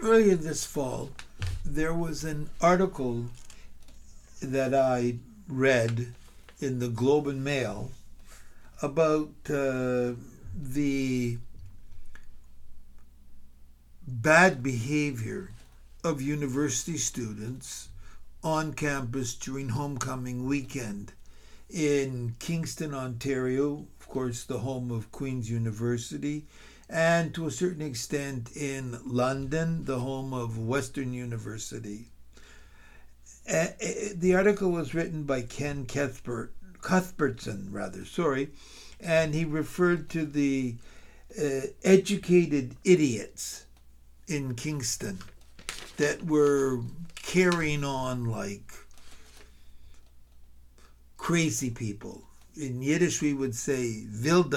earlier this fall, there was an article that I read in the Globe and Mail about uh, the bad behavior of university students on campus during homecoming weekend in Kingston, Ontario, of course, the home of Queen's University, and to a certain extent in London, the home of Western University. The article was written by Ken Cuthbert, Cuthbertson, rather, sorry, and he referred to the uh, educated idiots in Kingston that were carrying on like crazy people. In Yiddish, we would say wilde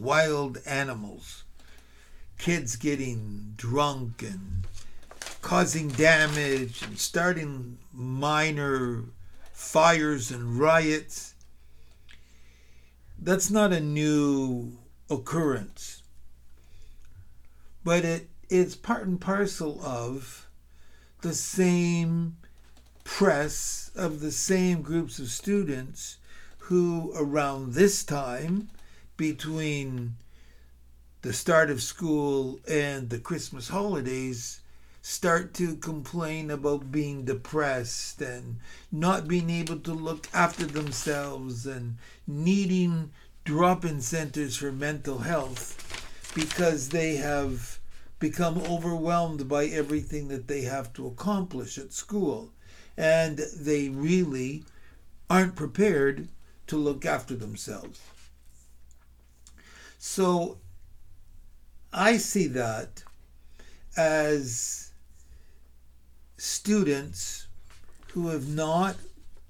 wild animals. Kids getting drunk and causing damage and starting minor fires and riots. That's not a new occurrence, but it is part and parcel of the same press of the same groups of students who, around this time, between the start of school and the Christmas holidays, start to complain about being depressed and not being able to look after themselves and needing drop in centers for mental health because they have become overwhelmed by everything that they have to accomplish at school. And they really aren't prepared to look after themselves. So I see that as students who have not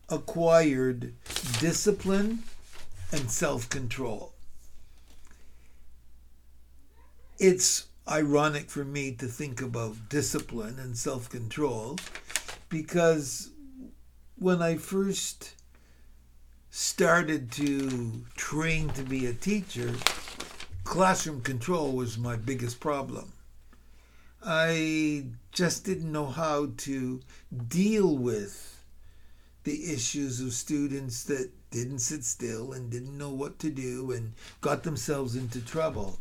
acquired discipline and self control. It's ironic for me to think about discipline and self control because when I first started to train to be a teacher, classroom control was my biggest problem. I just didn't know how to deal with the issues of students that didn't sit still and didn't know what to do and got themselves into trouble.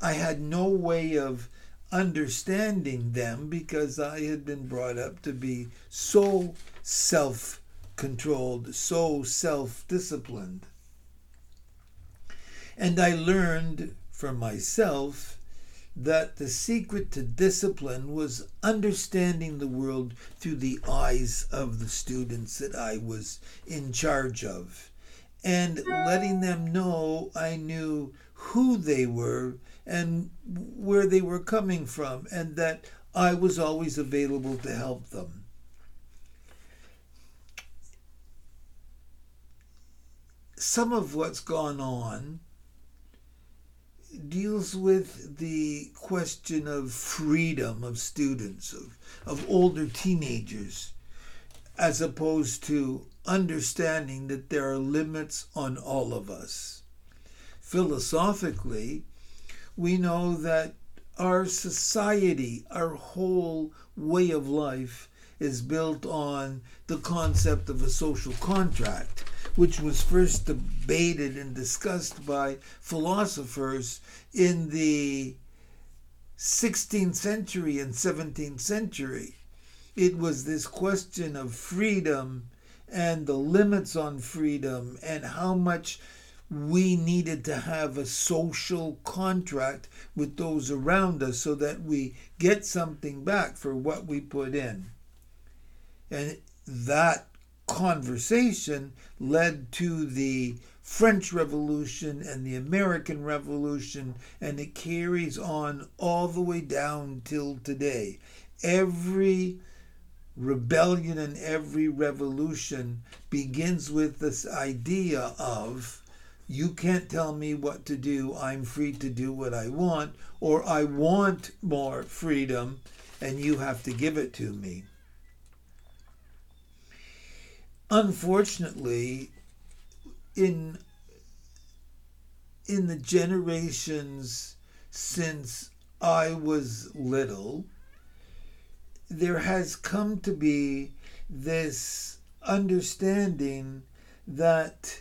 I had no way of understanding them because I had been brought up to be so self controlled, so self disciplined. And I learned for myself that the secret to discipline was understanding the world through the eyes of the students that I was in charge of and letting them know I knew who they were and where they were coming from, and that I was always available to help them. Some of what's gone on deals with the question of freedom of students, of, of older teenagers, as opposed to understanding that there are limits on all of us. Philosophically, we know that our society, our whole way of life, is built on the concept of a social contract, which was first debated and discussed by philosophers in the 16th century and 17th century. It was this question of freedom and the limits on freedom and how much we needed to have a social contract with those around us so that we get something back for what we put in. And that conversation led to the French Revolution and the American Revolution, and it carries on all the way down till today. Every rebellion and every revolution begins with this idea of you can't tell me what to do. I'm free to do what I want, or I want more freedom and you have to give it to me. Unfortunately, in in the generations since I was little, there has come to be this understanding that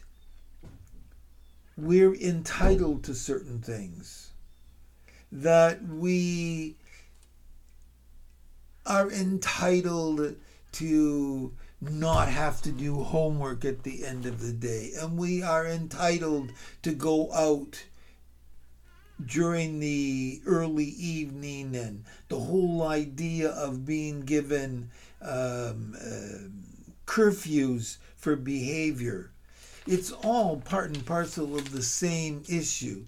we're entitled to certain things, that we are entitled to not have to do homework at the end of the day, and we are entitled to go out during the early evening and the whole idea of being given um, uh, curfews for behavior. It's all part and parcel of the same issue.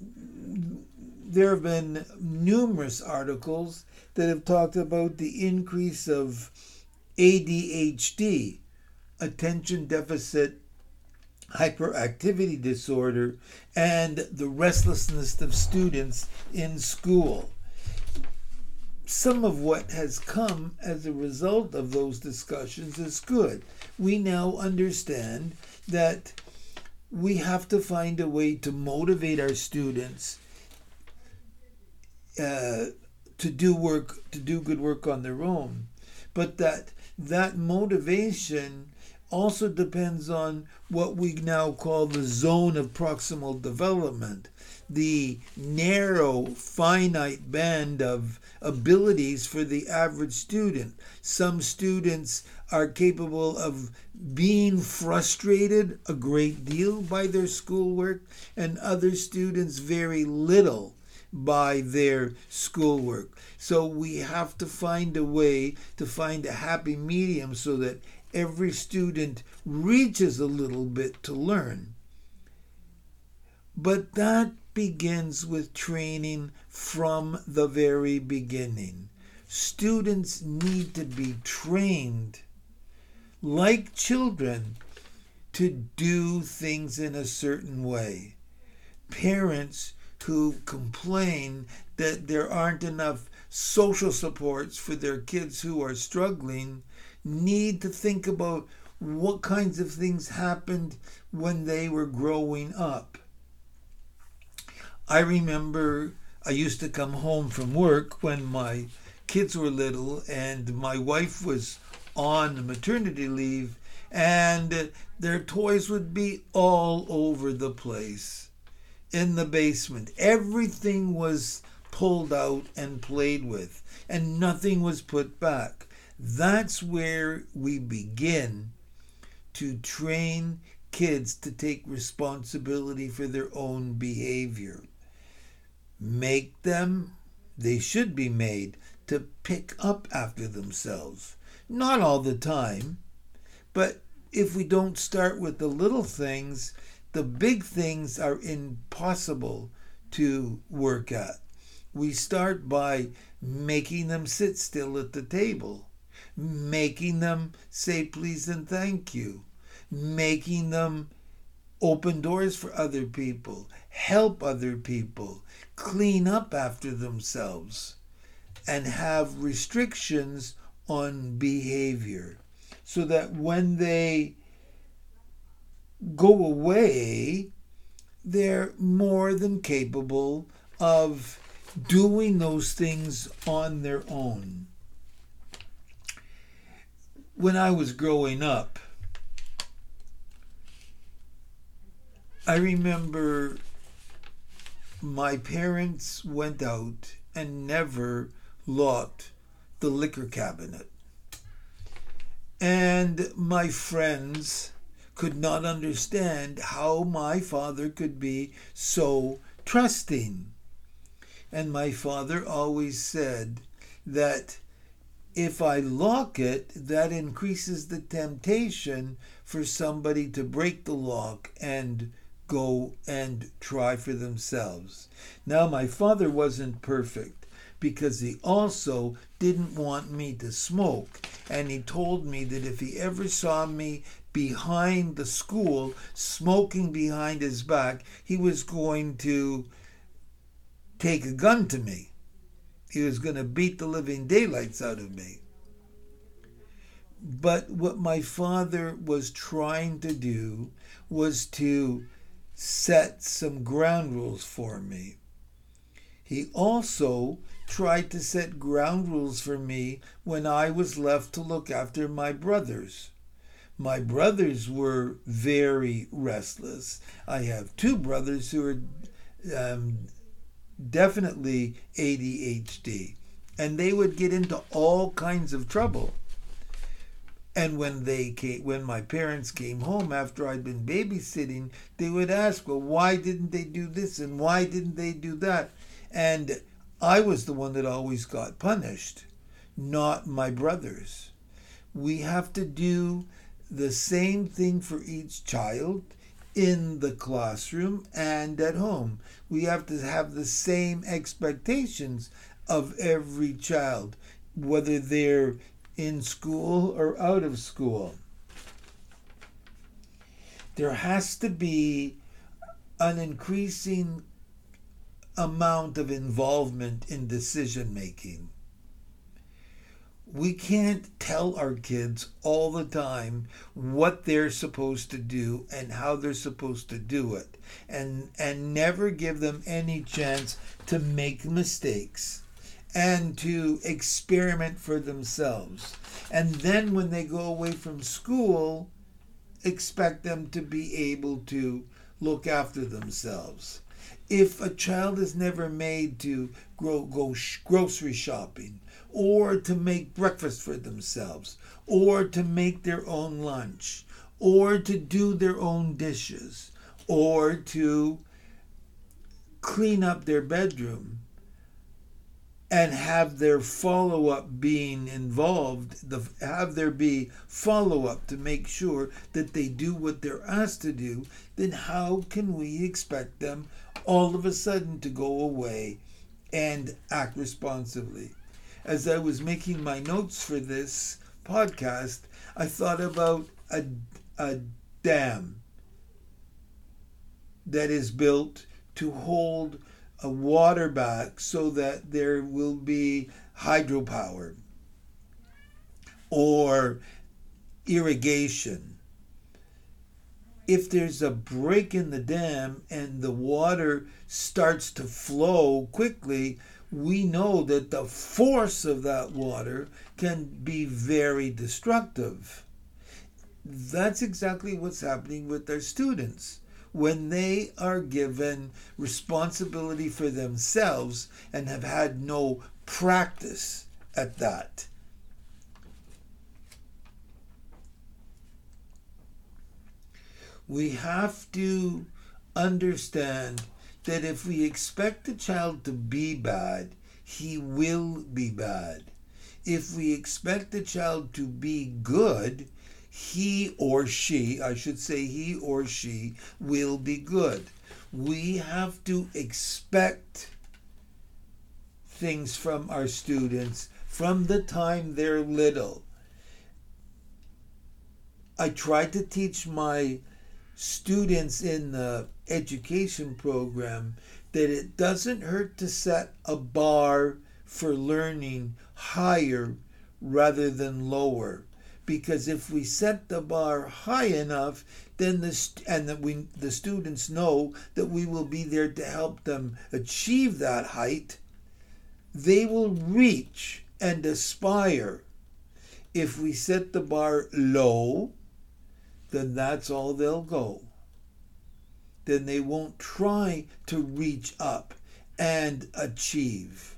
There have been numerous articles that have talked about the increase of ADHD, attention deficit hyperactivity disorder, and the restlessness of students in school. Some of what has come as a result of those discussions is good. We now understand that we have to find a way to motivate our students uh, to do work, to do good work on their own, but that that motivation also depends on what we now call the zone of proximal development, the narrow, finite band of abilities for the average student. Some students are capable of being frustrated a great deal by their schoolwork, and other students very little by their schoolwork. So we have to find a way to find a happy medium so that every student reaches a little bit to learn. But that begins with training from the very beginning. Students need to be trained like children to do things in a certain way. Parents who complain that there aren't enough social supports for their kids who are struggling need to think about what kinds of things happened when they were growing up. I remember I used to come home from work when my kids were little and my wife was on maternity leave and their toys would be all over the place in the basement. Everything was pulled out and played with and nothing was put back. That's where we begin to train kids to take responsibility for their own behavior. Make them, they should be made to pick up after themselves. Not all the time, but if we don't start with the little things, the big things are impossible to work at. We start by making them sit still at the table making them say please and thank you, making them open doors for other people, help other people, clean up after themselves, and have restrictions on behavior so that when they go away, they're more than capable of doing those things on their own when I was growing up, I remember my parents went out and never locked the liquor cabinet. And my friends could not understand how my father could be so trusting. And my father always said that if I lock it, that increases the temptation for somebody to break the lock and go and try for themselves. Now, my father wasn't perfect because he also didn't want me to smoke. And he told me that if he ever saw me behind the school, smoking behind his back, he was going to take a gun to me. He was going to beat the living daylights out of me. But what my father was trying to do was to set some ground rules for me. He also tried to set ground rules for me when I was left to look after my brothers. My brothers were very restless. I have two brothers who are um, definitely ADHD, and they would get into all kinds of trouble. And when they came, when my parents came home after I'd been babysitting, they would ask, "Well, why didn't they do this and why didn't they do that?" And I was the one that always got punished, not my brothers. We have to do the same thing for each child in the classroom and at home. We have to have the same expectations of every child, whether they're in school or out of school. There has to be an increasing amount of involvement in decision making. We can't tell our kids all the time what they're supposed to do and how they're supposed to do it and and never give them any chance to make mistakes and to experiment for themselves. And then when they go away from school, expect them to be able to look after themselves if a child is never made to grow, go sh- grocery shopping or to make breakfast for themselves or to make their own lunch or to do their own dishes or to clean up their bedroom and have their follow up being involved, the, have there be follow up to make sure that they do what they're asked to do, then how can we expect them all of a sudden to go away and act responsibly. As I was making my notes for this podcast, I thought about a, a dam that is built to hold a water back so that there will be hydropower or irrigation. If there's a break in the dam and the water starts to flow quickly, we know that the force of that water can be very destructive. That's exactly what's happening with our students. When they are given responsibility for themselves and have had no practice at that. we have to understand that if we expect the child to be bad, he will be bad. If we expect the child to be good, he or she, I should say he or she, will be good. We have to expect things from our students from the time they're little. I try to teach my students in the education program that it doesn't hurt to set a bar for learning higher rather than lower because if we set the bar high enough then the and that we the students know that we will be there to help them achieve that height they will reach and aspire if we set the bar low then that's all they'll go. Then they won't try to reach up and achieve.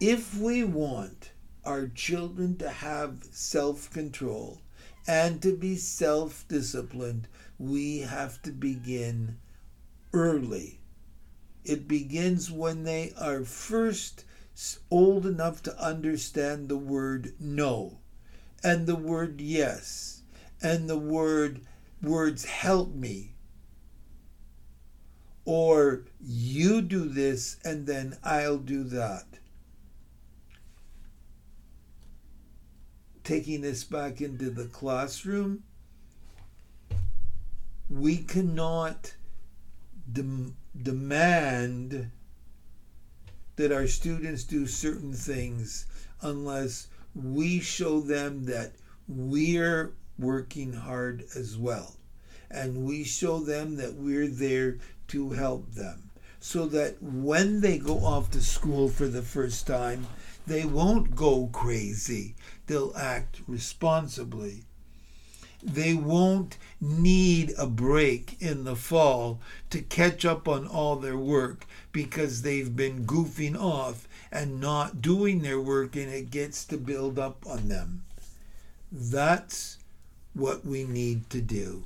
If we want our children to have self control and to be self disciplined, we have to begin early. It begins when they are first old enough to understand the word no and the word yes and the word words help me or you do this and then I'll do that. Taking this back into the classroom, we cannot dem- demand that our students do certain things unless we show them that we're working hard as well. And we show them that we're there to help them. so that when they go off to school for the first time, they won't go crazy. They'll act responsibly. They won't need a break in the fall to catch up on all their work because they've been goofing off and not doing their work and it gets to build up on them. That's what we need to do.